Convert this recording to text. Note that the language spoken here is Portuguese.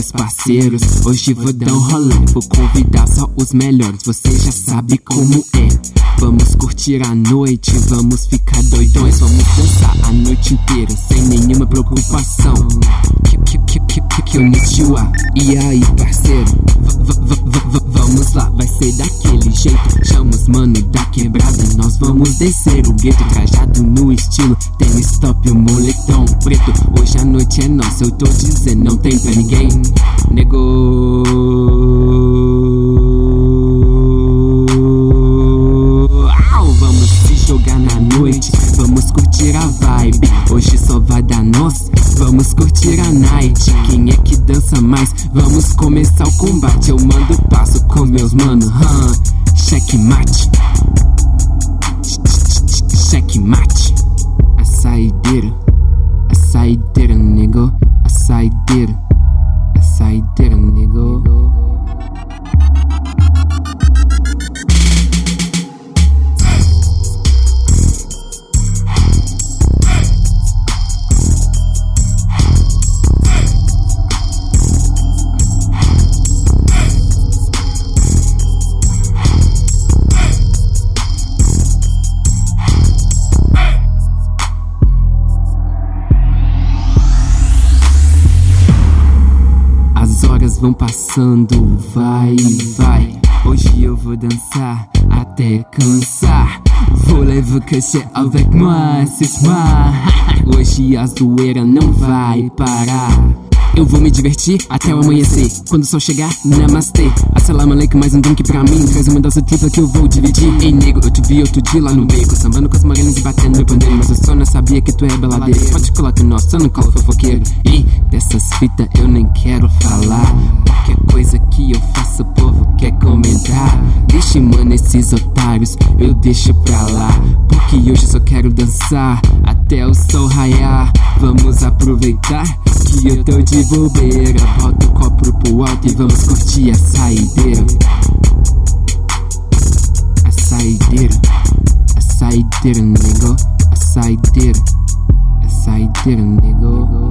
meus parceiros. Hoje vou dar um rolê, vou convidar só os melhores. Você já sabe como é. Vamos curtir a noite, vamos ficar doidões, vamos dançar a noite inteira sem nenhuma preocupação. Que, Konnichiwa, e aí parceiro? V -v -v vamos lá, vai ser daquele jeito. Mano da quebrada, nós vamos descer o gueto, trajado no estilo. Tênis top, o moletom preto. Hoje a noite é nossa, eu tô dizendo, não tem pra ninguém. Negou. Vamos curtir a vibe, hoje só vai dar nós. Vamos curtir a night, quem é que dança mais? Vamos começar o combate. Eu mando passo com meus mano, huh? second match. Vão passando, vai, vai. Hoje eu vou dançar até cansar. Vou levar cachê avec moi, ce soir. Hoje a zoeira não vai parar. Eu vou me divertir até o amanhecer. Quando o sol chegar, namastê. Assalamu alaikum, mais um drink pra mim. Traz uma dose tripla que eu vou dividir. Ei, nego, eu te vi outro dia lá no beco. Sambando com as morenas e batendo meu pandeiro. Mas eu só não sabia que tu é beladeira. Pode colar que nós, só não colo fofoqueiro. E fitas eu nem quero falar. Qualquer coisa que eu faça, o povo quer comentar. Deixe, mano, esses otários, eu deixo pra lá. Porque hoje só quero dançar até o sol raiar. Vamos aproveitar que eu tô de bobeira. Bota o copo pro alto e vamos curtir a saideira. A saideira, a saideira, nego. A saideira, a saideira, nego.